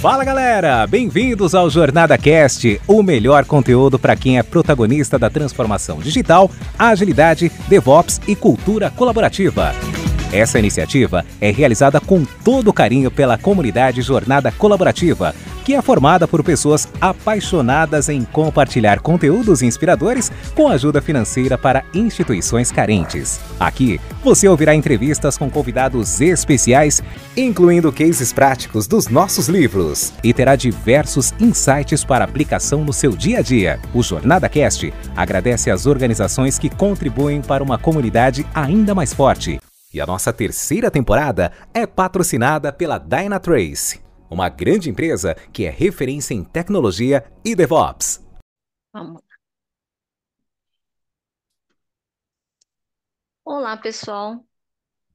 Fala galera, bem-vindos ao Jornada Cast, o melhor conteúdo para quem é protagonista da transformação digital, agilidade, DevOps e cultura colaborativa. Essa iniciativa é realizada com todo carinho pela comunidade Jornada Colaborativa, que é formada por pessoas apaixonadas em compartilhar conteúdos inspiradores com ajuda financeira para instituições carentes. Aqui você ouvirá entrevistas com convidados especiais, incluindo cases práticos dos nossos livros, e terá diversos insights para aplicação no seu dia a dia. O Jornada Cast agradece às organizações que contribuem para uma comunidade ainda mais forte e a nossa terceira temporada é patrocinada pela Dynatrace, uma grande empresa que é referência em tecnologia e DevOps. Vamos Olá, pessoal.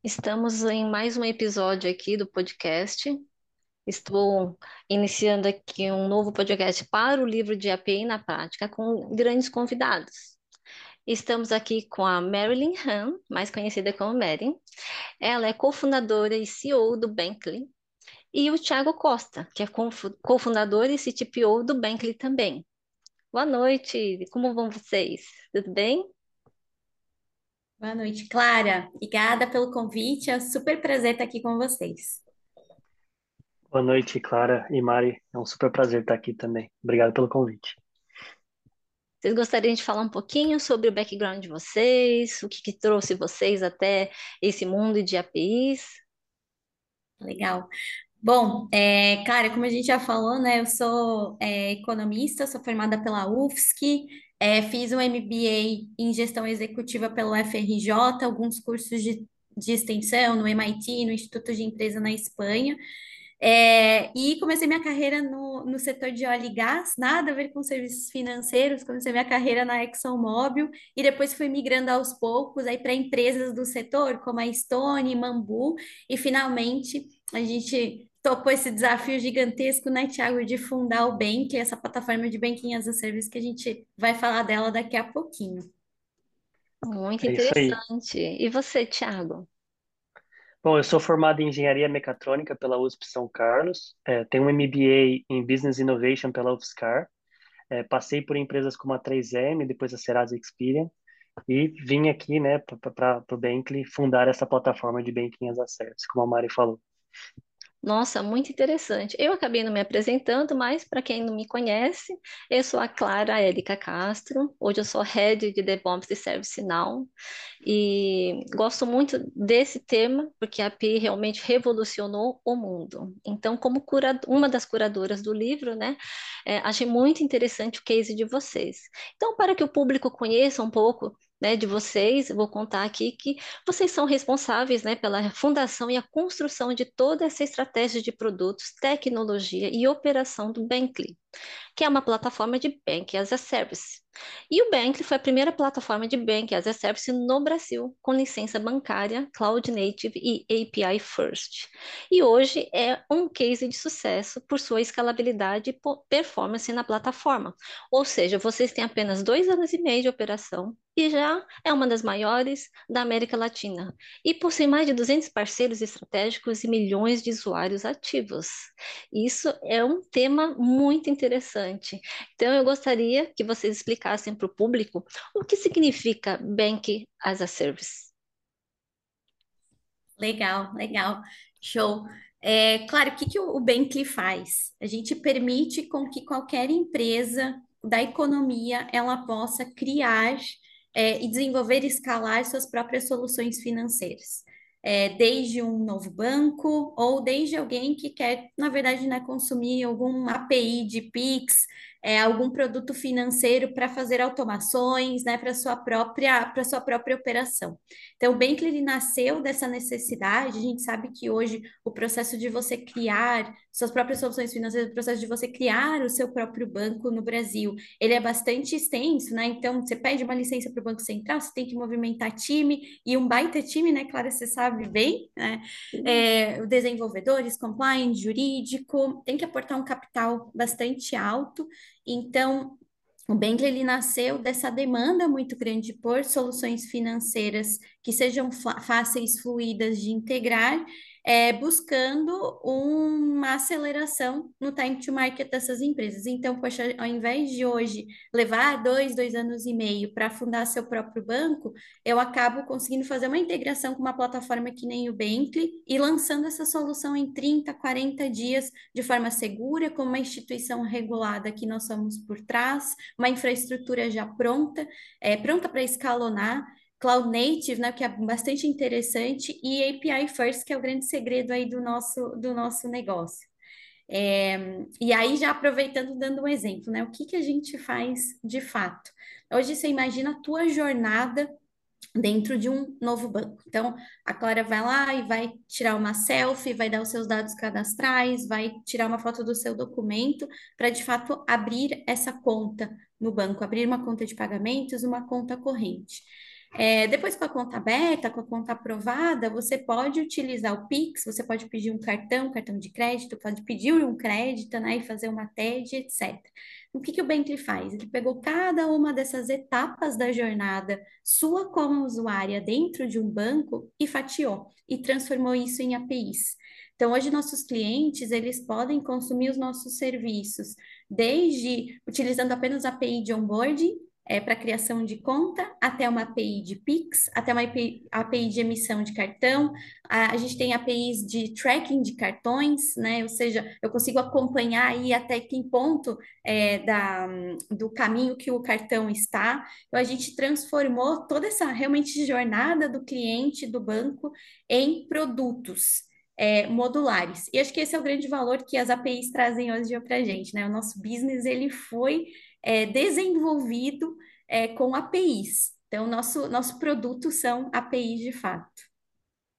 Estamos em mais um episódio aqui do podcast. Estou iniciando aqui um novo podcast para o livro de API na prática com grandes convidados. Estamos aqui com a Marilyn Han, mais conhecida como Mary. Ela é cofundadora e CEO do Bankly. E o Thiago Costa, que é cofundador e CTPO do Bankly também. Boa noite, como vão vocês? Tudo bem? Boa noite, Clara. Obrigada pelo convite. É um super prazer estar aqui com vocês. Boa noite, Clara e Mari. É um super prazer estar aqui também. Obrigado pelo convite. Vocês gostariam de falar um pouquinho sobre o background de vocês, o que, que trouxe vocês até esse mundo de APIs? Legal. Bom, é, cara, como a gente já falou, né, eu sou é, economista, sou formada pela UFSC, é, fiz um MBA em gestão executiva pelo FRJ, alguns cursos de, de extensão no MIT, no Instituto de Empresa na Espanha, é, e comecei minha carreira no, no setor de óleo e gás, nada a ver com serviços financeiros, comecei minha carreira na ExxonMobil e depois fui migrando aos poucos aí para empresas do setor, como a Stone, Mambu, e finalmente a gente topou esse desafio gigantesco, né, Thiago, de fundar o Bank, essa plataforma de Banking as a Service que a gente vai falar dela daqui a pouquinho. Muito é interessante. E você, Thiago? Bom, eu sou formado em Engenharia Mecatrônica pela USP São Carlos, é, tenho um MBA em Business Innovation pela UFSCar, é, passei por empresas como a 3M, depois a Serasa Experian, e vim aqui, né, para o Bankly fundar essa plataforma de Banking as a Service, como a Mari falou. Nossa, muito interessante. Eu acabei não me apresentando, mas para quem não me conhece, eu sou a Clara Érica Castro. Hoje eu sou Head de DevOps e Service e gosto muito desse tema porque a API realmente revolucionou o mundo. Então, como cura... uma das curadoras do livro, né, é, achei muito interessante o case de vocês. Então, para que o público conheça um pouco né, de vocês, vou contar aqui que vocês são responsáveis né, pela fundação e a construção de toda essa estratégia de produtos, tecnologia e operação do Bankly que é uma plataforma de Bank as a Service. E o Bankly foi a primeira plataforma de Bank as a Service no Brasil, com licença bancária, Cloud Native e API First. E hoje é um case de sucesso por sua escalabilidade e performance na plataforma. Ou seja, vocês têm apenas dois anos e meio de operação e já é uma das maiores da América Latina. E possui mais de 200 parceiros estratégicos e milhões de usuários ativos. Isso é um tema muito interessante. Então, eu gostaria que vocês explicassem para o público o que significa Bank as a Service. Legal, legal, show. É, claro, o que, que o Bankly faz? A gente permite com que qualquer empresa da economia ela possa criar é, e desenvolver e escalar suas próprias soluções financeiras. É, desde um novo banco ou desde alguém que quer, na verdade, né, consumir algum API de Pix, é, algum produto financeiro para fazer automações, né, para sua própria para sua própria operação. Então, o Bankly ele nasceu dessa necessidade. A gente sabe que hoje o processo de você criar suas próprias soluções financeiras, o processo de você criar o seu próprio banco no Brasil, ele é bastante extenso, né? Então, você pede uma licença para o Banco Central, você tem que movimentar time e um baita time, né? Claro, você sabe bem, né? É, desenvolvedores, compliance, jurídico, tem que aportar um capital bastante alto. Então, o Bankly ele nasceu dessa demanda muito grande por soluções financeiras que sejam fáceis, fluídas de integrar é, buscando uma aceleração no time to market dessas empresas. Então, poxa, ao invés de hoje levar dois, dois anos e meio para fundar seu próprio banco, eu acabo conseguindo fazer uma integração com uma plataforma que nem o Bankly e lançando essa solução em 30, 40 dias de forma segura, com uma instituição regulada que nós somos por trás, uma infraestrutura já pronta, é, pronta para escalonar Cloud Native, né, que é bastante interessante, e API First, que é o grande segredo aí do nosso, do nosso negócio. É, e aí, já aproveitando, dando um exemplo, né? O que, que a gente faz de fato? Hoje você imagina a tua jornada dentro de um novo banco. Então, a Clara vai lá e vai tirar uma selfie, vai dar os seus dados cadastrais, vai tirar uma foto do seu documento para, de fato, abrir essa conta no banco, abrir uma conta de pagamentos, uma conta corrente. É, depois, com a conta aberta, com a conta aprovada, você pode utilizar o Pix, você pode pedir um cartão, cartão de crédito, pode pedir um crédito, né, e fazer uma TED, etc. O que, que o Bankly faz? Ele pegou cada uma dessas etapas da jornada sua como usuária dentro de um banco e fatiou, e transformou isso em APIs. Então, hoje, nossos clientes, eles podem consumir os nossos serviços, desde utilizando apenas a API de onboarding, é, para criação de conta, até uma API de Pix, até uma API, API de emissão de cartão. A, a, gente tem APIs de tracking de cartões, né? Ou seja, eu consigo acompanhar aí até que ponto é, da, do caminho que o cartão está. Então, a gente transformou toda essa realmente jornada do cliente, do banco, em produtos. É, modulares. E acho que esse é o grande valor que as APIs trazem hoje para a gente, né? O nosso business ele foi é, desenvolvido é, com APIs. Então, nosso, nosso produto são APIs de fato.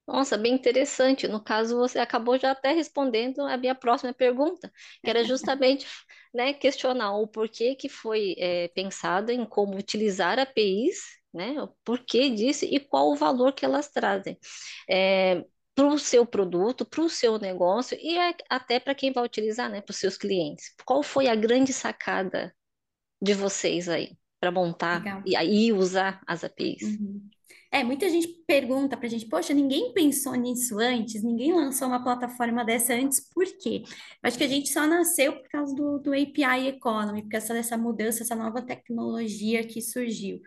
Nossa, bem interessante. No caso, você acabou já até respondendo a minha próxima pergunta, que era justamente né, questionar o porquê que foi é, pensado em como utilizar APIs, né, o porquê disso e qual o valor que elas trazem. É, para o seu produto, para o seu negócio e até para quem vai utilizar, né, para os seus clientes. Qual foi a grande sacada de vocês aí para montar Legal. e aí usar as APIs? Uhum. É, muita gente pergunta para a gente, poxa, ninguém pensou nisso antes, ninguém lançou uma plataforma dessa antes, por quê? Acho que a gente só nasceu por causa do, do API Economy, por causa dessa mudança, essa nova tecnologia que surgiu.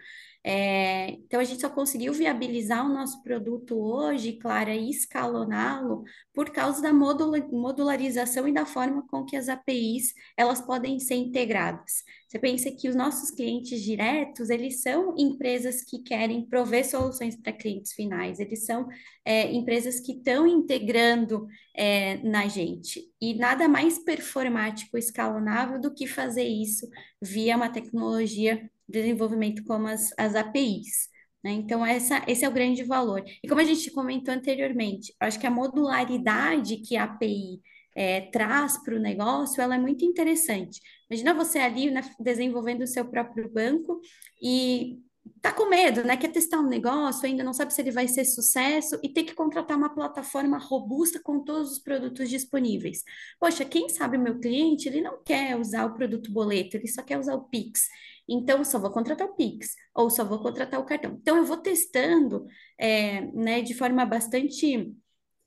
É, então, a gente só conseguiu viabilizar o nosso produto hoje, Clara, e escaloná-lo por causa da modularização e da forma com que as APIs elas podem ser integradas. Você pensa que os nossos clientes diretos, eles são empresas que querem prover soluções para clientes finais, eles são é, empresas que estão integrando é, na gente. E nada mais performático, escalonável do que fazer isso via uma tecnologia desenvolvimento como as, as APIs. Né? Então, essa, esse é o grande valor. E como a gente comentou anteriormente, acho que a modularidade que a API é, traz para o negócio, ela é muito interessante. Imagina você ali né, desenvolvendo o seu próprio banco e tá com medo, né? Quer testar um negócio, ainda não sabe se ele vai ser sucesso e tem que contratar uma plataforma robusta com todos os produtos disponíveis. Poxa, quem sabe meu cliente, ele não quer usar o produto boleto, ele só quer usar o Pix. Então, só vou contratar o Pix ou só vou contratar o cartão. Então, eu vou testando é, né, de forma bastante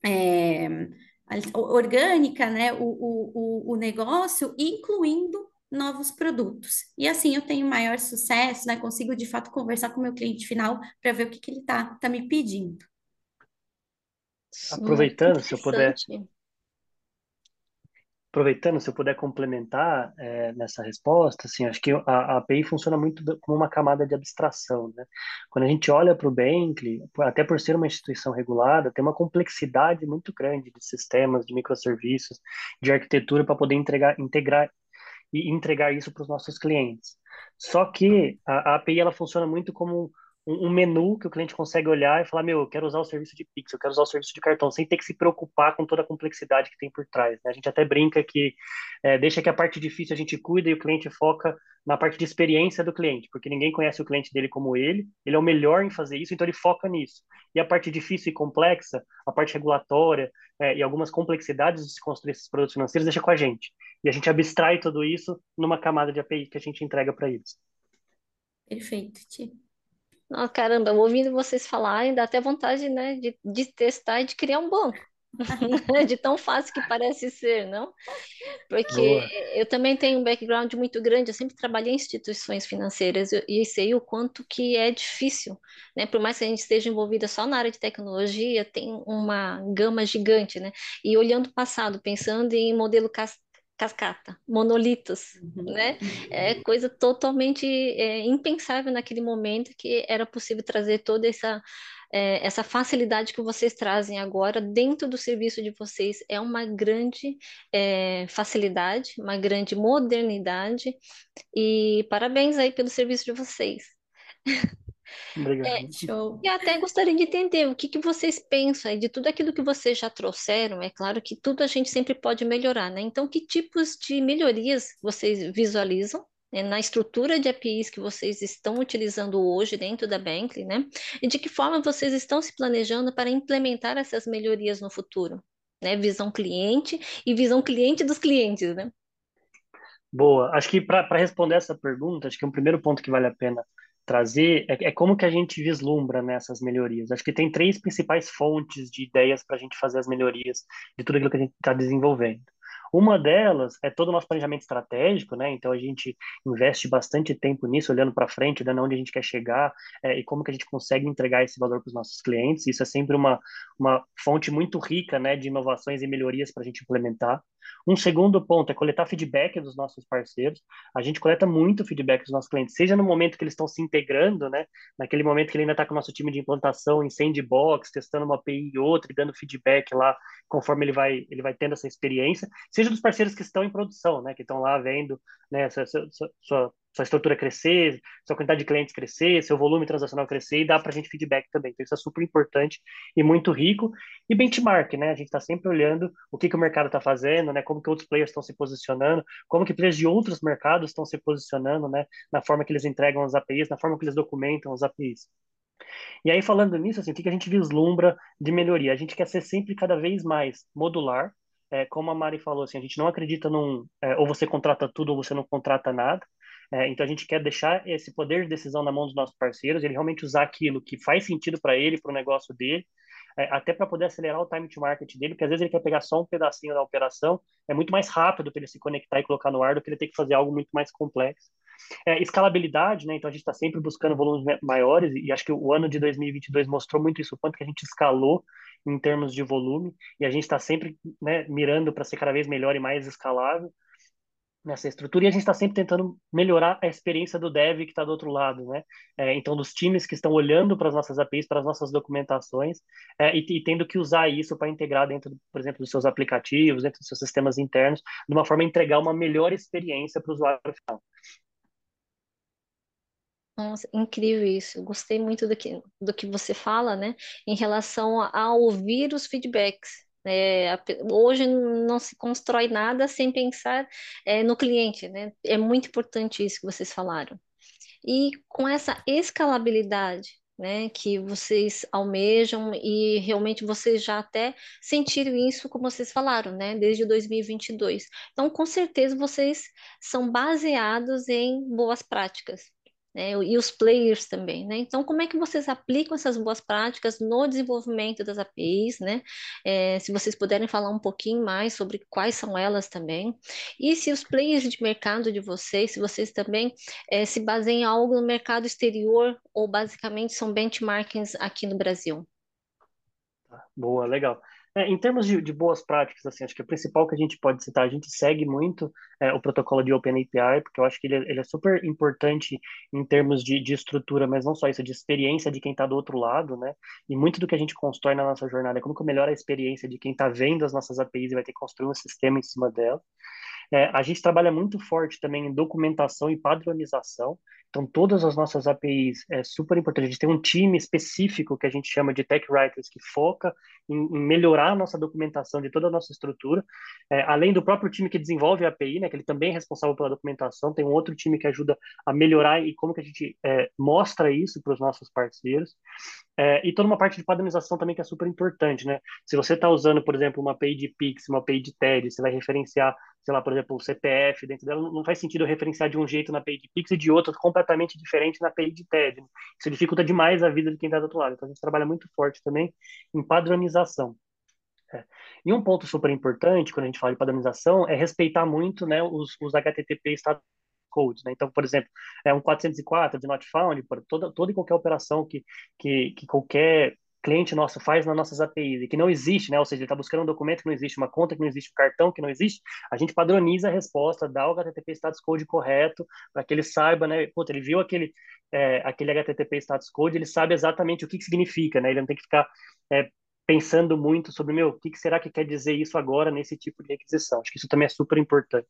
é, orgânica né, o, o, o negócio, incluindo novos produtos. E assim eu tenho maior sucesso, né? Consigo de fato conversar com o meu cliente final para ver o que, que ele está tá me pedindo. Aproveitando, se eu puder aproveitando, se eu puder complementar é, nessa resposta, assim, acho que a, a, API funciona muito como uma camada de abstração, né? Quando a gente olha para o Bankly, até por ser uma instituição regulada, tem uma complexidade muito grande de sistemas, de microserviços, de arquitetura para poder entregar, integrar e entregar isso para os nossos clientes. Só que a, a API ela funciona muito como um, menu que o cliente consegue olhar e falar, meu, eu quero usar o serviço de Pix, eu quero usar o serviço de cartão, sem ter que se preocupar com toda a complexidade que tem por trás. Né? A gente até brinca que é, deixa que a parte difícil a gente cuida e o cliente foca na parte de experiência do cliente, porque ninguém conhece o cliente dele como ele, ele é o melhor em fazer isso, então ele foca nisso. E a parte difícil e complexa, a parte regulatória é, e algumas complexidades de se construir esses produtos financeiros, deixa com a gente. E a gente abstrai tudo isso numa camada de API que a gente entrega para eles. Perfeito, Ti. Oh, caramba, ouvindo vocês falarem, dá até vontade, né, de, de testar e de criar um banco. de tão fácil que parece ser, não? Porque Boa. eu também tenho um background muito grande, eu sempre trabalhei em instituições financeiras e sei o quanto que é difícil, né? Por mais que a gente esteja envolvida só na área de tecnologia, tem uma gama gigante, né? E olhando o passado, pensando em modelo cascata, monolitos, Uhum. né? É coisa totalmente é, impensável naquele momento que era possível trazer toda essa é, essa facilidade que vocês trazem agora dentro do serviço de vocês é uma grande é, facilidade, uma grande modernidade e parabéns aí pelo serviço de vocês. Obrigado. Show. E até gostaria de entender o que que vocês pensam aí de tudo aquilo que vocês já trouxeram. É claro que tudo a gente sempre pode melhorar, né? Então, que tipos de melhorias vocês visualizam? né, na estrutura de APIs que vocês estão utilizando hoje dentro da Bankly, né? E de que forma vocês estão se planejando para implementar essas melhorias no futuro, né? Visão cliente e visão cliente dos clientes, né? Boa. Acho que para responder essa pergunta, acho que um primeiro ponto que vale a pena trazer é, é como que a gente vislumbra nessas melhorias. Acho que tem três principais fontes de ideias para a gente fazer as melhorias de tudo aquilo que a gente está desenvolvendo. Uma delas é todo o nosso planejamento estratégico, né? Então a gente investe bastante tempo nisso, olhando para frente, olhando onde a gente quer chegar é, e como que a gente consegue entregar esse valor para os nossos clientes. Isso é sempre uma, uma fonte muito rica, né, de inovações e melhorias para a gente implementar. Um segundo ponto é coletar feedback dos nossos parceiros. A gente coleta muito feedback dos nossos clientes, seja no momento que eles estão se integrando, né? Naquele momento que ele ainda está com o nosso time de implantação em sandbox, testando uma API e outra e dando feedback lá conforme ele vai, ele vai tendo essa experiência, seja dos parceiros que estão em produção, né? Que estão lá vendo né, sua, sua, sua, sua estrutura crescer, sua quantidade de clientes crescer, seu volume transacional crescer e dá para a gente feedback também. Então, isso é super importante e muito rico. E benchmark, né? A gente está sempre olhando o que, que o mercado está fazendo, né? Como que outros players estão se posicionando, como que players de outros mercados estão se posicionando, né? Na forma que eles entregam as APIs, na forma que eles documentam as APIs. E aí, falando nisso, assim, o que, que a gente vislumbra de melhoria? A gente quer ser sempre cada vez mais modular, é, como a Mari falou, assim, a gente não acredita num é, ou você contrata tudo ou você não contrata nada. É, então a gente quer deixar esse poder de decisão na mão dos nossos parceiros, ele realmente usar aquilo que faz sentido para ele, para o negócio dele, é, até para poder acelerar o time to market dele, porque às vezes ele quer pegar só um pedacinho da operação, é muito mais rápido para ele se conectar e colocar no ar do que ele ter que fazer algo muito mais complexo. É, escalabilidade, né? Então a gente está sempre buscando volumes maiores e acho que o ano de 2022 mostrou muito isso, o quanto que a gente escalou em termos de volume e a gente está sempre né, mirando para ser cada vez melhor e mais escalável nessa estrutura e a gente está sempre tentando melhorar a experiência do dev que está do outro lado, né? É, então, dos times que estão olhando para as nossas APIs, para as nossas documentações é, e, e, tendo que usar isso para integrar dentro, por exemplo, dos seus aplicativos, dentro dos seus sistemas internos, de uma forma a entregar uma melhor experiência para o usuário final. Nossa, incrível isso. Gostei muito do que, do que você fala, né? Em relação a, a ouvir os feedbacks. É, hoje não se constrói nada sem pensar é, no cliente, né? É muito importante isso que vocês falaram. E com essa escalabilidade, né, que vocês almejam e realmente vocês já até sentiram isso, como vocês falaram, né, desde 2022. Então, com certeza vocês são baseados em boas práticas né, e os players também, né? Então, como é que vocês aplicam essas boas práticas no desenvolvimento das APIs, né? É, se vocês puderem falar um pouquinho mais sobre quais são elas também, e se os players de mercado de vocês, se vocês também é, se baseiam em algo no mercado exterior ou basicamente são benchmarkings aqui no Brasil. Tá, boa, legal. É, em termos de, de, boas práticas, assim, acho que o principal que a gente pode citar, a gente segue muito é, o protocolo de OpenAPI, porque eu acho que ele, é, ele é super importante em termos de, de, estrutura, mas não só isso, de experiência de quem está do outro lado, né? E muito do que a gente constrói na nossa jornada é como que melhora a experiência de quem está vendo as nossas APIs e vai ter que construir um sistema em cima dela. É, a gente trabalha muito forte também em documentação e padronização. Então, todas as nossas APIs é super importante. A gente tem um time específico que a gente chama de Tech Writers, que foca em, em melhorar a nossa documentação de toda a nossa estrutura. É, além do próprio time que desenvolve a API, né, que ele também é responsável pela documentação, tem um outro time que ajuda a melhorar e como que a gente é, mostra isso para os nossos parceiros. É, e toda uma parte de padronização também que é super importante, né? Se você está usando, por exemplo, uma API de Pix, uma API de TED, você vai referenciar, sei lá, por exemplo, o CPF dentro dela, não faz sentido referenciar de um jeito na API de Pix e de outro completamente diferente na API de TED. Né? Isso dificulta demais a vida de quem está do outro lado. Então, a gente trabalha muito forte também em padronização. É. E um ponto super importante quando a gente fala de padronização é respeitar muito né, os, os HTTP status codes. Né? Então, por exemplo, é um 404 de not found, toda, toda e qualquer operação que, que, que qualquer cliente nosso faz nas nossas APIs e que não existe, né? Ou seja, ele está buscando um documento que não existe, uma conta que não existe, um cartão que não existe, a gente padroniza a resposta, dá o HTTP status code correto para que ele saiba, né? Puta, ele viu aquele, é, aquele HTTP status code, ele sabe exatamente o que, que significa, né? Ele não tem que ficar é, pensando muito sobre, meu, o que, que será que quer dizer isso agora nesse tipo de requisição? Acho que isso também é super importante.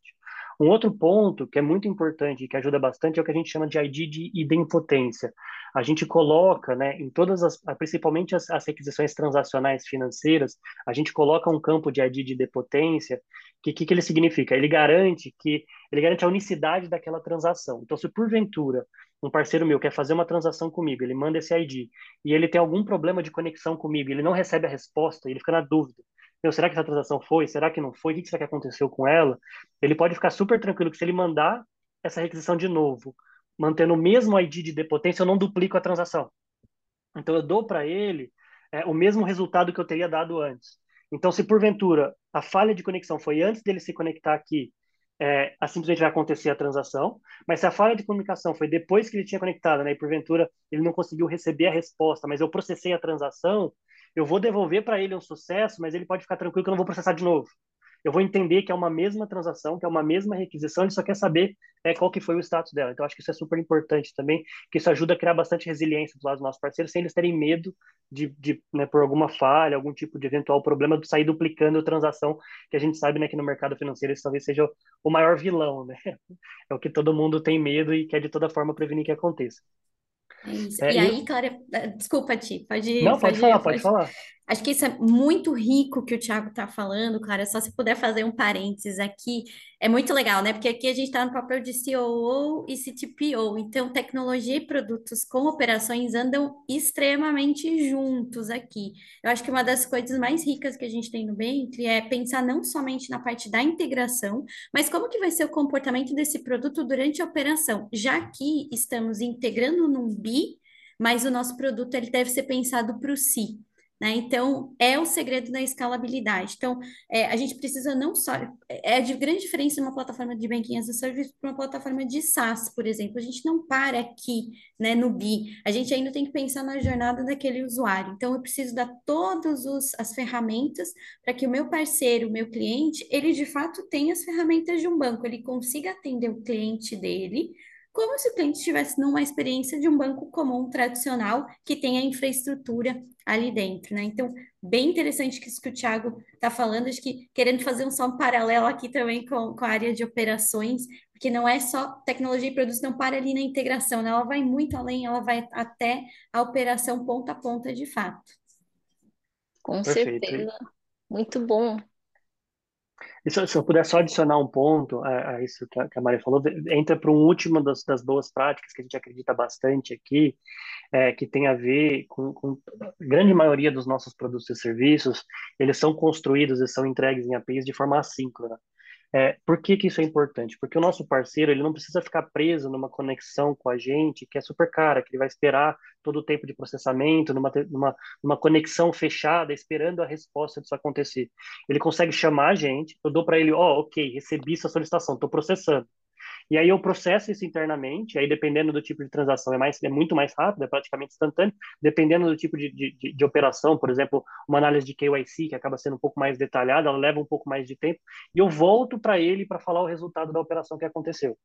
Um outro ponto que é muito importante e que ajuda bastante é o que a gente chama de ID de idempotência. A gente coloca, né, em todas as, principalmente as, as requisições transacionais financeiras, a gente coloca um campo de ID de idempotência, que que, que ele significa? Ele garante que ele garante a unicidade daquela transação. Então, se porventura um parceiro meu quer fazer uma transação comigo, ele manda esse ID e ele tem algum problema de conexão comigo, ele não recebe a resposta, ele fica na dúvida meu, será que essa transação foi? Será que não foi? O que será que aconteceu com ela? Ele pode ficar super tranquilo que se ele mandar essa requisição de novo, mantendo o mesmo ID de depotência, eu não duplico a transação. Então eu dou para ele é, o mesmo resultado que eu teria dado antes. Então, se porventura a falha de conexão foi antes dele se conectar aqui, é, simplesmente vai acontecer a transação. Mas se a falha de comunicação foi depois que ele tinha conectado, né, e porventura ele não conseguiu receber a resposta, mas eu processei a transação, eu vou devolver para ele um sucesso, mas ele pode ficar tranquilo que eu não vou processar de novo. Eu vou entender que é uma mesma transação, que é uma mesma requisição, ele só quer saber é, qual que foi o status dela. Então, acho que isso é super importante também, que isso ajuda a criar bastante resiliência do lado dos nossos parceiros, sem eles terem medo de, de né, por alguma falha, algum tipo de eventual problema, de sair duplicando a transação, que a gente sabe né, que no mercado financeiro isso talvez seja o maior vilão, né? É o que todo mundo tem medo e quer de toda forma prevenir que aconteça. É isso. É, e aí, Clara, eh, desculpa, Ti, pode. Não, pode, pode falar, pode, pode falar. Acho que isso é muito rico que o Thiago está falando, Clara. Só se puder fazer um parênteses aqui, é muito legal, né? Porque aqui a gente está no papel de COO e CTPO. Então, tecnologia e produtos com operações andam extremamente juntos aqui. Eu acho que uma das coisas mais ricas que a gente tem no Bentley é pensar não somente na parte da integração, mas como que vai ser o comportamento desse produto durante a operação, já que estamos integrando num BI, mas o nosso produto ele deve ser pensado para o si. Né? Então, é o segredo da escalabilidade. Então, é, a gente precisa não só. É, é de grande diferença uma plataforma de Banking as a Service para uma plataforma de SaaS, por exemplo. A gente não para aqui né, no BI, a gente ainda tem que pensar na jornada daquele usuário. Então, eu preciso dar todas as ferramentas para que o meu parceiro, o meu cliente, ele de fato tenha as ferramentas de um banco, ele consiga atender o cliente dele como se o cliente estivesse numa experiência de um banco comum tradicional que tem a infraestrutura ali dentro, né? Então, bem interessante que isso que o Thiago está falando, acho que querendo fazer um só um paralelo aqui também com, com a área de operações, porque não é só tecnologia e produtos, não para ali na integração, né? ela vai muito além, ela vai até a operação ponta a ponta de fato. Com Perfeito. certeza. Muito bom. Se, se, eu puder só adicionar um ponto a, a isso que a, que a Maria falou, entra para um último das, das, boas práticas que a gente acredita bastante aqui, é, que tem a ver com, com, a grande maioria dos nossos produtos e serviços, eles são construídos e são entregues em APIs de forma assíncrona. É, por que, que isso é importante? Porque o nosso parceiro ele não precisa ficar preso numa conexão com a gente que é super cara, que ele vai esperar todo o tempo de processamento, numa, numa, numa conexão fechada, esperando a resposta disso acontecer. Ele consegue chamar a gente, eu dou para ele, ó, oh, ok, recebi sua solicitação, estou processando. E aí eu processo isso internamente, aí dependendo do tipo de transação é, mais, é muito mais rápido, é praticamente instantâneo, dependendo do tipo de, de, de, operação, por exemplo, uma análise de KYC, que acaba sendo um pouco mais detalhada, ela leva um pouco mais de tempo, e eu volto para ele para falar o resultado da operação que aconteceu.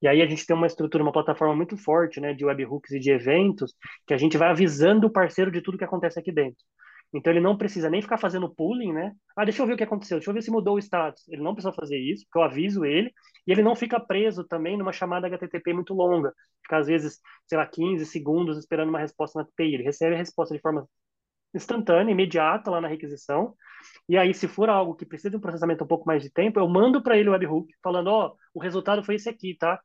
E aí a gente tem uma estrutura, uma plataforma muito forte, né, de webhooks e de eventos, que a gente vai avisando o parceiro de tudo que acontece aqui dentro. Então ele não precisa nem ficar fazendo pooling, né? Ah, deixa eu ver o que aconteceu, deixa eu ver se mudou o status. Ele não precisa fazer isso, porque eu aviso ele, e ele não fica preso também numa chamada HTTP muito longa, fica às vezes, sei lá, 15 segundos esperando uma resposta na API. Ele recebe a resposta de forma instantânea, imediata lá na requisição. E aí, se for algo que precisa de um processamento um pouco mais de tempo, eu mando para ele o webhook falando, ó, oh, o resultado foi esse aqui, tá?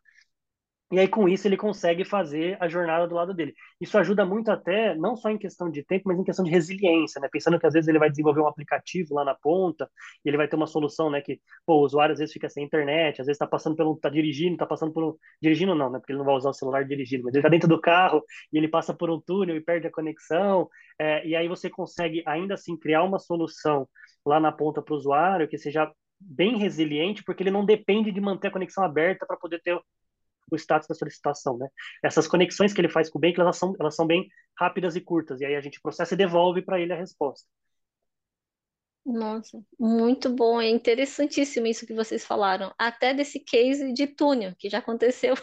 E aí, com isso, ele consegue fazer a jornada do lado dele. Isso ajuda muito até, não só em questão de tempo, mas em questão de resiliência, né? Pensando que às vezes ele vai desenvolver um aplicativo lá na ponta e ele vai ter uma solução, né? Que, pô, o usuário às vezes fica sem internet, às vezes está passando pelo, tá dirigindo, tá passando por um... Dirigindo não, né? Porque ele não vai usar o celular dirigindo, mas ele tá dentro do carro e ele passa por um túnel e perde a conexão. É, e aí você consegue, ainda assim, criar uma solução lá na ponta para o usuário, que seja bem resiliente, porque ele não depende de manter a conexão aberta para poder ter o status da solicitação, né? Essas conexões que ele faz com o banco, elas são, elas são bem rápidas e curtas, e aí a gente processa e devolve para ele a resposta. Nossa, muito bom, é interessantíssimo isso que vocês falaram, até desse case de túnel, que já aconteceu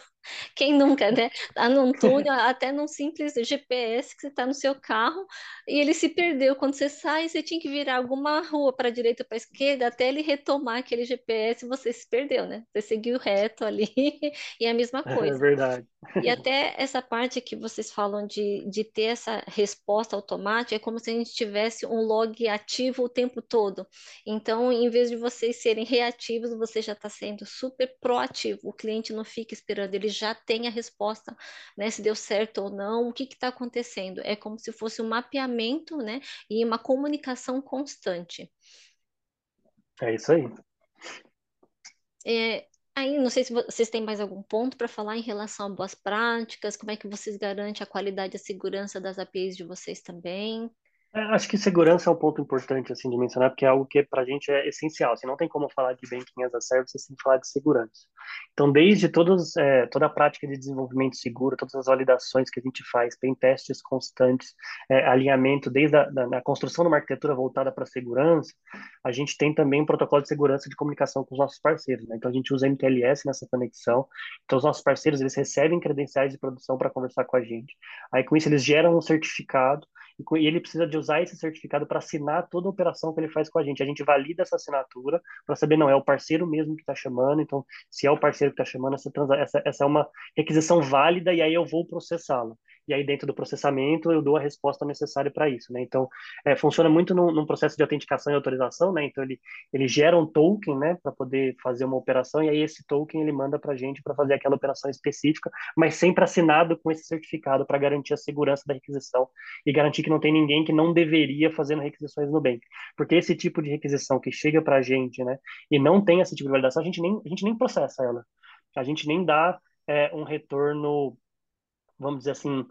quem nunca, né? Tá num túnel, até num simples GPS que você está no seu carro e ele se perdeu. Quando você sai, você tinha que virar alguma rua para a direita ou para a esquerda até ele retomar aquele GPS, você se perdeu, né? Você seguiu reto ali e é a mesma é coisa. É verdade. E até essa parte que vocês falam de, de ter essa resposta automática é como se a gente tivesse um log ativo o tempo todo. Então, em vez de vocês serem reativos, você já está sendo super proativo. O cliente não fica esperando, ele já tem a resposta, né? Se deu certo ou não, o que está acontecendo. É como se fosse um mapeamento, né? E uma comunicação constante. É isso aí. É, aí, não sei se vocês têm mais algum ponto para falar em relação a boas práticas, como é que vocês garantem a qualidade e a segurança das APIs de vocês também. É, acho que segurança é um ponto importante assim de mencionar, porque é algo que para a gente é essencial. Assim, não tem como falar de banking as a service sem falar de segurança. Então, desde é, toda a prática de desenvolvimento seguro, todas as validações que a gente faz, tem testes constantes, é, alinhamento, desde a da construção de uma arquitetura voltada para segurança, a gente tem também um protocolo de segurança de comunicação com os nossos parceiros. Né? Então, a gente usa MTLS nessa conexão. Então, os nossos parceiros eles recebem credenciais de produção para conversar com a gente. Aí, com isso, eles geram um certificado e ele precisa de usar esse certificado para assinar toda a operação que ele faz com a gente. A gente valida essa assinatura para saber, não, é o parceiro mesmo que está chamando, então, se é o parceiro que está chamando, essa, essa, essa é uma requisição válida e aí eu vou processá-la e aí dentro do processamento eu dou a resposta necessária para isso, né? Então, é, funciona muito num, num, processo de autenticação e autorização, né? Então, ele, ele gera um token, né, para poder fazer uma operação e aí esse token ele manda para a gente para fazer aquela operação específica, mas sempre assinado com esse certificado para garantir a segurança da requisição e garantir que não tem ninguém que não deveria fazendo requisições no Bank. Porque esse tipo de requisição que chega para a gente, né, e não tem esse tipo de validação, a gente nem, a gente nem processa ela. A gente nem dá é, um retorno vamos dizer assim,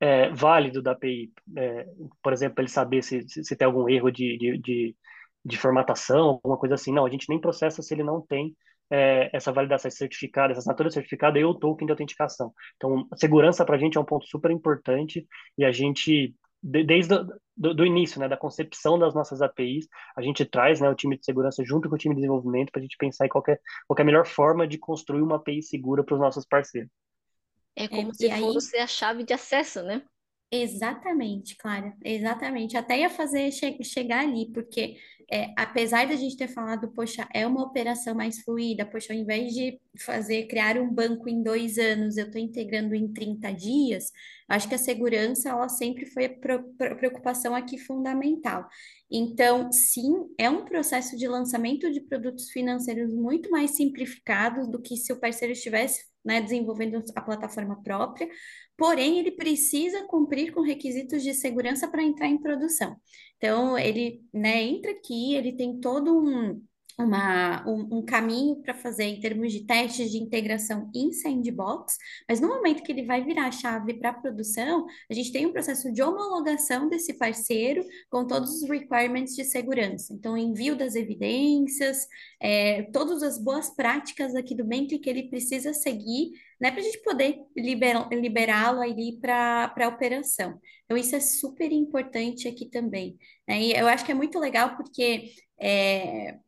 é, válido da API. É, por exemplo, ele saber se, se, tem algum erro de, de, de, de, formatação, alguma coisa assim. Não, a gente nem processa se ele não tem é, essa validação, esse certificado, essa assinatura certificada e o token de autenticação. Então, segurança para a gente é um ponto super importante e a gente desde do, do, início, né, da concepção das nossas APIs, a gente traz, né, o time de segurança junto com o time de desenvolvimento para a gente pensar em qualquer, qualquer melhor forma de construir uma API segura para os nossos parceiros. É como é, se fosse aí... a chave de acesso, né? Exatamente, Clara, exatamente. Até ia fazer che chegar ali, porque é, apesar da gente ter falado, poxa, é uma operação mais fluida, poxa, ao invés de fazer, criar um banco em dois anos, eu estou integrando em 30 dias, acho que a segurança, ela sempre foi a preocupação aqui fundamental. Então, sim, é um processo de lançamento de produtos financeiros muito mais simplificado do que se o parceiro estivesse né, desenvolvendo a plataforma própria, porém ele precisa cumprir com requisitos de segurança para entrar em produção. Então, ele né, entra aqui, ele tem todo um, uma, um, um caminho para fazer em termos de testes de integração em sandbox, mas no momento que ele vai virar a chave para produção, a gente tem um processo de homologação desse parceiro com todos os requirements de segurança. Então, envio das evidências, é, todas as boas práticas aqui do Bentley que ele precisa seguir, né, para a gente poder liberá-lo ali para a operação. Então, isso é super importante aqui também. Né? E eu acho que é muito legal porque é,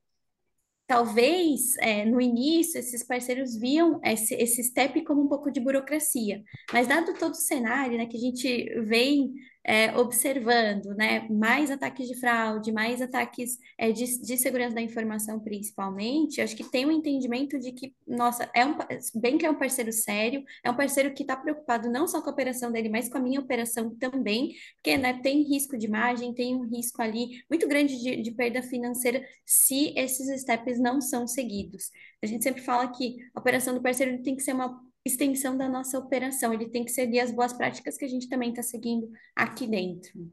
talvez é, no início esses parceiros viam esse, esse step como um pouco de burocracia, mas dado todo o cenário né, que a gente vem é, observando, né, mais ataques de fraude, mais ataques é, de, de, segurança da informação, principalmente, acho que tem um entendimento de que, nossa, é um, bem que é um parceiro sério, é um parceiro que está preocupado não só com a operação dele, mas com a minha operação também, porque né, tem risco de imagem, tem um risco ali muito grande de, de perda financeira se esses steps não são seguidos. A gente sempre fala que a operação do parceiro tem que ser uma extensão da nossa operação, ele tem que seguir as boas práticas que a gente também está seguindo aqui dentro.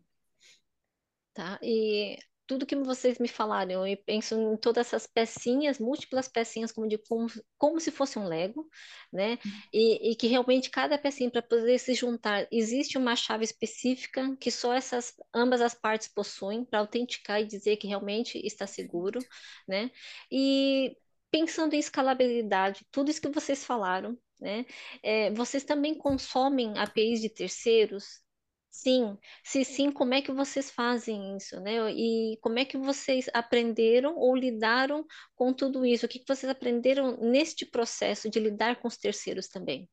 Tá, e tudo que vocês me falaram, eu penso em todas essas pecinhas, múltiplas pecinhas, como de como, como se fosse um Lego, né? E, e que realmente cada pecinha para poder se juntar, existe uma chave específica que só essas ambas as partes possuem para autenticar e dizer que realmente está seguro, né? E pensando em escalabilidade, tudo isso que vocês falaram, né? É, vocês também consomem APIs de terceiros? Sim, se sim, como é que vocês fazem isso, né? E como é que vocês aprenderam ou lidaram com tudo isso? O que que vocês aprenderam neste processo de lidar com os terceiros também?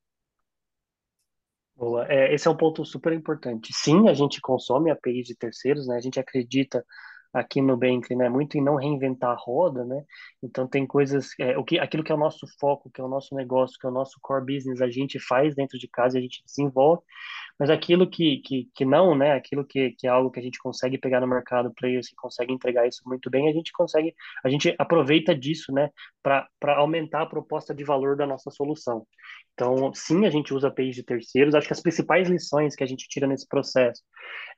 Boa. É, esse é um ponto super importante. Sim, a gente consome APIs de terceiros, né? A gente acredita aqui no Nubank, né, muito em não reinventar a roda, né? Então tem coisas, é, o que, aquilo que é o nosso foco, que é o nosso negócio, que é o nosso core business, a gente faz dentro de casa, a gente desenvolve, mas aquilo que, que, que não, né, aquilo que, que é algo que a gente consegue pegar no mercado, players que conseguem entregar isso muito bem, a gente consegue, a gente aproveita disso, né, para aumentar a proposta de valor da nossa solução. Então, sim, a gente usa APIs de terceiros. Acho que as principais lições que a gente tira nesse processo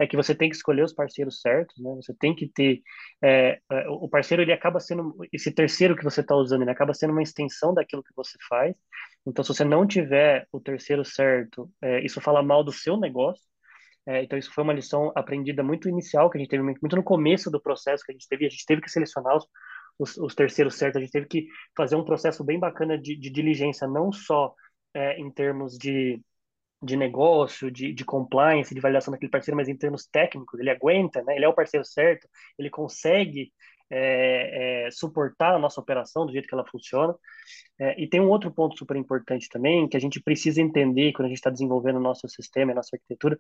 é que você tem que escolher os parceiros certos, né? Você tem que ter é, é o parceiro ele acaba sendo esse terceiro que você está usando, ele acaba sendo uma extensão daquilo que você faz. Então, se você não tiver o terceiro certo, é, isso fala mal do seu negócio. É, então, isso foi uma lição aprendida muito inicial que a gente teve muito no começo do processo que a gente teve. A gente teve que selecionar os, os, os terceiros certos. A gente teve que fazer um processo bem bacana de, de diligência, não só é, em termos de, de negócio, de, de compliance, de validação daquele parceiro, mas em termos técnicos, ele aguenta, né? Ele é o parceiro certo, ele consegue é, é, suportar a nossa operação do jeito que ela funciona. É, e tem um outro ponto super importante também, que a gente precisa entender quando a gente está desenvolvendo o nosso sistema, a nossa arquitetura,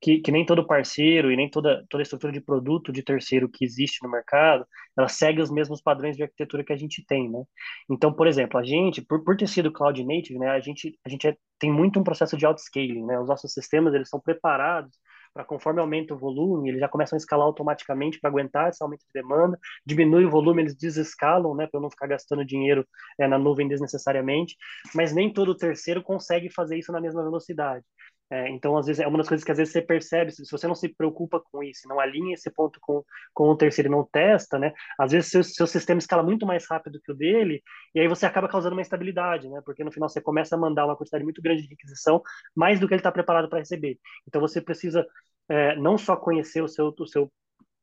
que, que nem todo parceiro e nem toda, toda estrutura de produto de terceiro que existe no mercado, ela segue os mesmos padrões de arquitetura que a gente tem, né? Então, por exemplo, a gente, por, por ter sido cloud native, né, a gente, a gente é, tem muito um processo de outscaling, né? Os nossos sistemas, eles são preparados para conforme aumenta o volume, eles já começam a escalar automaticamente para aguentar esse aumento de demanda, diminui o volume, eles desescalam, né, para não ficar gastando dinheiro é, na nuvem desnecessariamente, mas nem todo terceiro consegue fazer isso na mesma velocidade. É, então, às vezes, é uma das coisas que às vezes você percebe, se você não se preocupa com isso, não alinha esse ponto com, com o terceiro e não testa, né? Às vezes, seu, seu sistema escala muito mais rápido que o dele, e aí você acaba causando uma instabilidade, né? Porque no final você começa a mandar uma quantidade muito grande de requisição, mais do que ele está preparado para receber. Então, você precisa é, não só conhecer o seu, o seu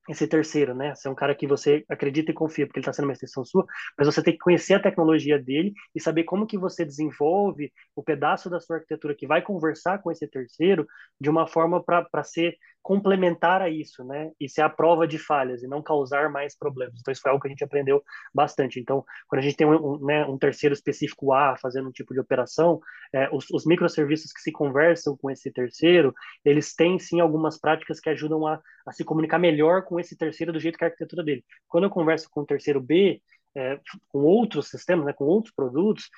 esse terceiro, né? Ser um cara que você acredita e confia, porque ele está sendo uma extensão sua, mas você tem que conhecer a tecnologia dele e saber como que você desenvolve o pedaço da sua arquitetura que vai conversar com esse terceiro de uma forma para ser complementar a isso, né? E ser a prova de falhas e não causar mais problemas. Então, isso foi algo que a gente aprendeu bastante. Então, quando a gente tem um, um, né, um terceiro específico A fazendo um tipo de operação, é, os, os microserviços que se conversam com esse terceiro, eles têm sim algumas práticas que ajudam a, a se comunicar melhor com esse terceiro do jeito que a arquitetura dele. Quando eu converso com o terceiro B, é, com outros sistemas, né, com outros produtos,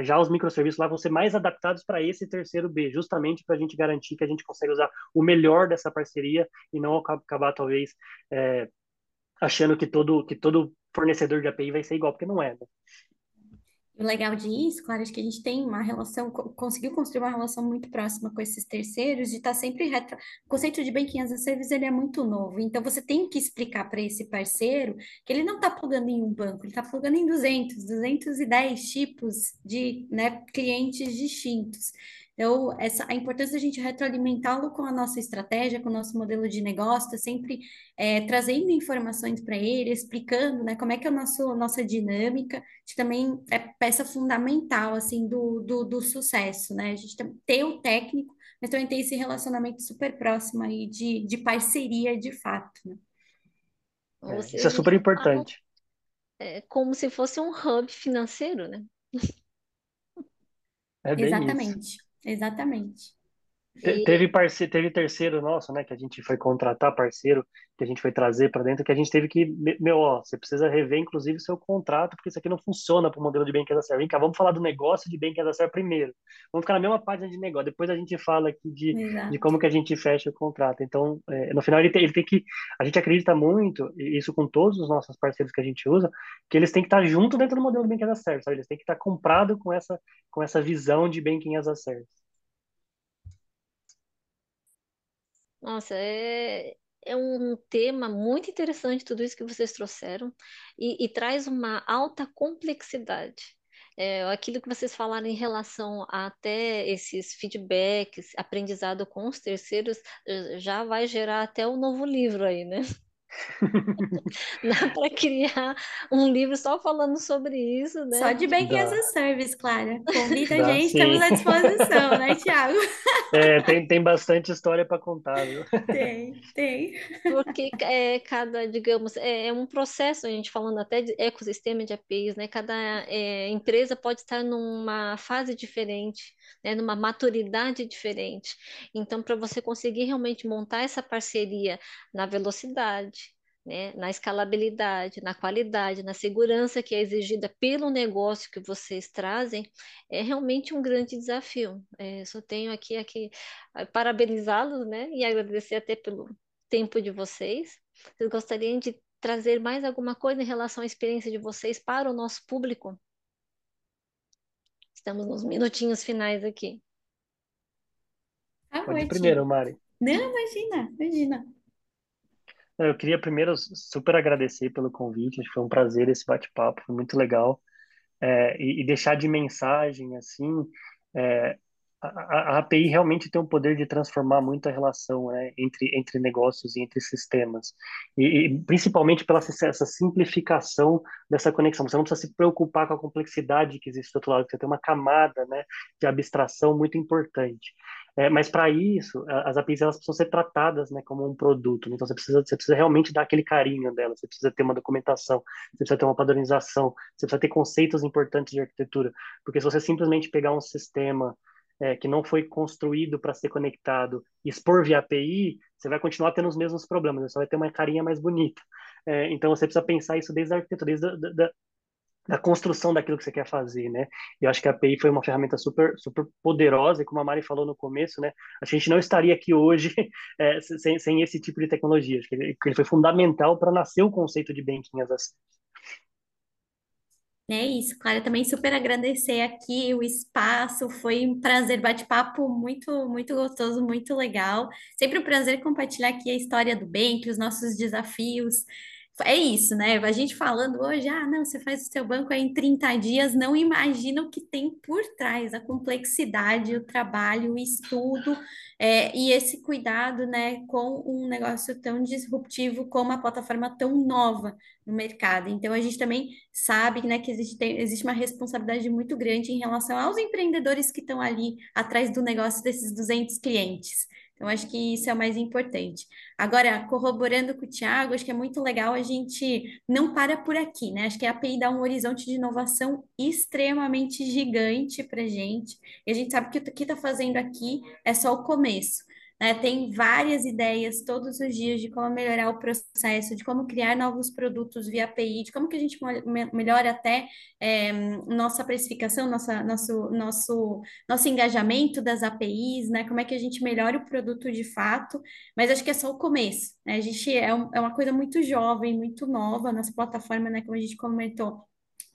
já os microserviços lá vão ser mais adaptados para esse terceiro B, justamente para a gente garantir que a gente consegue usar o melhor dessa parceria e não acabar, talvez, é, achando que todo, que todo fornecedor de API vai ser igual, porque não é. Né? O legal disso, claro, é que a gente tem uma relação, conseguiu construir uma relação muito próxima com esses terceiros, de estar tá sempre retro... O conceito de Banking as a Service, ele é muito novo, então você tem que explicar para esse parceiro que ele não está plugando em um banco, ele está plugando em 200, 210 tipos de né, clientes distintos. Então, essa, a importância da gente retroalimentá-lo com a nossa estratégia, com o nosso modelo de negócio, tá sempre é, trazendo informações para ele, explicando né, como é que é a nosso, nossa dinâmica, que também é peça fundamental assim do, do, do sucesso, né? A gente ter o técnico, mas também ter esse relacionamento super próximo aí de, de parceria de fato. Né? É, isso é super importante. É como se fosse um hub financeiro, né? É bem Exatamente. Isso. Exatamente. Teve, parceiro, teve terceiro nosso, né, que a gente foi contratar parceiro, que a gente foi trazer para dentro, que a gente teve que, meu, ó, você precisa rever inclusive o seu contrato, porque isso aqui não funciona para o modelo de Bank as a Service. Vem cá, vamos falar do negócio de Bank as a Service primeiro. Vamos ficar na mesma página de negócio, depois a gente fala aqui de, de como que a gente fecha o contrato. Então, é, no final ele tem, ele tem que, a gente acredita muito, isso com todos os nossos parceiros que a gente usa, que eles têm que estar junto dentro do modelo de Bank as a Service, sabe? Eles têm que estar comprado com essa, com essa visão de Banking as a Service. Nossa, é, é um tema muito interessante, tudo isso que vocês trouxeram, e, e traz uma alta complexidade. É, aquilo que vocês falaram em relação a até esses feedbacks, aprendizado com os terceiros, já vai gerar até o um novo livro aí, né? Dá para criar um livro só falando sobre isso, né? Só de Banking as a Service, Clara. Convida a gente, sim. estamos à disposição, né, Tiago? É, tem, tem bastante história para contar, viu? Tem, tem. Porque é, cada, digamos, é, é, um processo, a gente falando até de ecossistema de APIs, né? Cada é, empresa pode estar numa fase diferente, né? numa maturidade diferente. Então, para você conseguir realmente montar essa parceria na velocidade, né, na escalabilidade, na qualidade, na segurança que é exigida pelo negócio que vocês trazem, é realmente um grande desafio. É, só tenho aqui, aqui parabenizá-los né, e agradecer até pelo tempo de vocês. Vocês gostariam de trazer mais alguma coisa em relação à experiência de vocês para o nosso público? Estamos nos minutinhos finais aqui. Ah, Pode primeiro, Mari. Não, imagina, imagina. Eu queria primeiro super agradecer pelo convite, foi um prazer esse bate-papo, foi muito legal. É, e, e, deixar de mensagem, assim, é, a, a, API realmente tem o poder de transformar muito a relação né, entre, entre negócios e entre sistemas. E, e, principalmente pela essa simplificação dessa conexão. Você não precisa se preocupar com a complexidade que existe do outro lado, você tem uma camada né, de abstração muito importante. É, mas para isso, as APIs elas precisam ser tratadas né, como um produto. Né? Então você precisa, você precisa realmente dar aquele carinho dela. Você precisa ter uma documentação, você precisa ter uma padronização, você precisa ter conceitos importantes de arquitetura. Porque se você simplesmente pegar um sistema é, que não foi construído para ser conectado expor via API, você vai continuar tendo os mesmos problemas. Você vai ter uma carinha mais bonita. É, então você precisa pensar isso desde a arquitetura, desde a, da, da construção daquilo que você quer fazer, né? E eu acho que a API foi uma ferramenta super, super poderosa, e como a Mari falou no começo, né? A gente não estaria aqui hoje é, sem, sem esse tipo de tecnologia. Acho que ele, ele foi fundamental para nascer o conceito de banking as a. É isso, Clara, também super agradecer aqui o espaço, foi um prazer, bate-papo muito, muito gostoso, muito legal. Sempre um prazer compartilhar aqui a história do Bank, os nossos desafios, é isso, né? A gente falando hoje, ah, não, você faz o seu banco aí em 30 dias, não imagina o que tem por trás, a complexidade, o trabalho, o estudo é, e esse cuidado, né, com um negócio tão disruptivo como uma plataforma tão nova no mercado. Então, a gente também sabe, né, que existe, tem, existe uma responsabilidade muito grande em relação aos empreendedores que estão ali atrás do negócio desses 200 clientes. Então, acho que isso é o mais importante. Agora, corroborando com o Tiago, acho que é muito legal a gente não para por aqui, né? Acho que a API dá um horizonte de inovação extremamente gigante para a gente. E a gente sabe que o que está fazendo aqui é só o começo. Né? Tem várias ideias todos os dias de como melhorar o processo, de como criar novos produtos via API, de como que a gente melhora até é, nossa precificação, nossa, nosso, nosso, nosso engajamento das APIs, né? Como é que a gente melhora o produto de fato, mas acho que é só o começo, né? A gente é, um, é uma coisa muito jovem, muito nova, nossa plataforma, né? Como a gente comentou,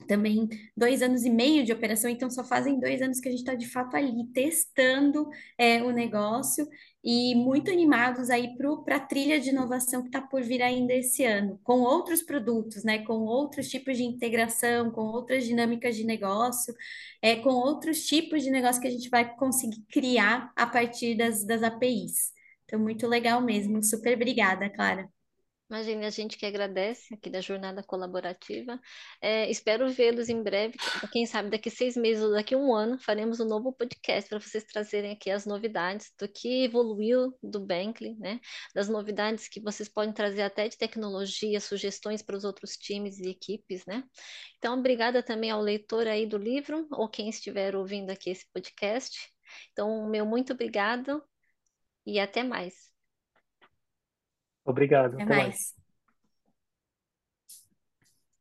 também dois anos e meio de operação, então só fazem dois anos que a gente está de fato ali testando é, o negócio e muito animados aí para a trilha de inovação que está por vir ainda esse ano, com outros produtos, né, com outros tipos de integração, com outras dinâmicas de negócio, é, com outros tipos de negócio que a gente vai conseguir criar a partir das, das APIs. Então, muito legal mesmo. Super obrigada, Clara. Imagine, a gente que agradece aqui da jornada colaborativa. É, espero vê-los em breve. Quem sabe daqui seis meses ou daqui um ano faremos um novo podcast para vocês trazerem aqui as novidades do que evoluiu do Bankly, né? Das novidades que vocês podem trazer até de tecnologia, sugestões para os outros times e equipes, né? Então, obrigada também ao leitor aí do livro ou quem estiver ouvindo aqui esse podcast. Então, meu muito obrigado e até mais. Obrigado. Até, até mais. mais.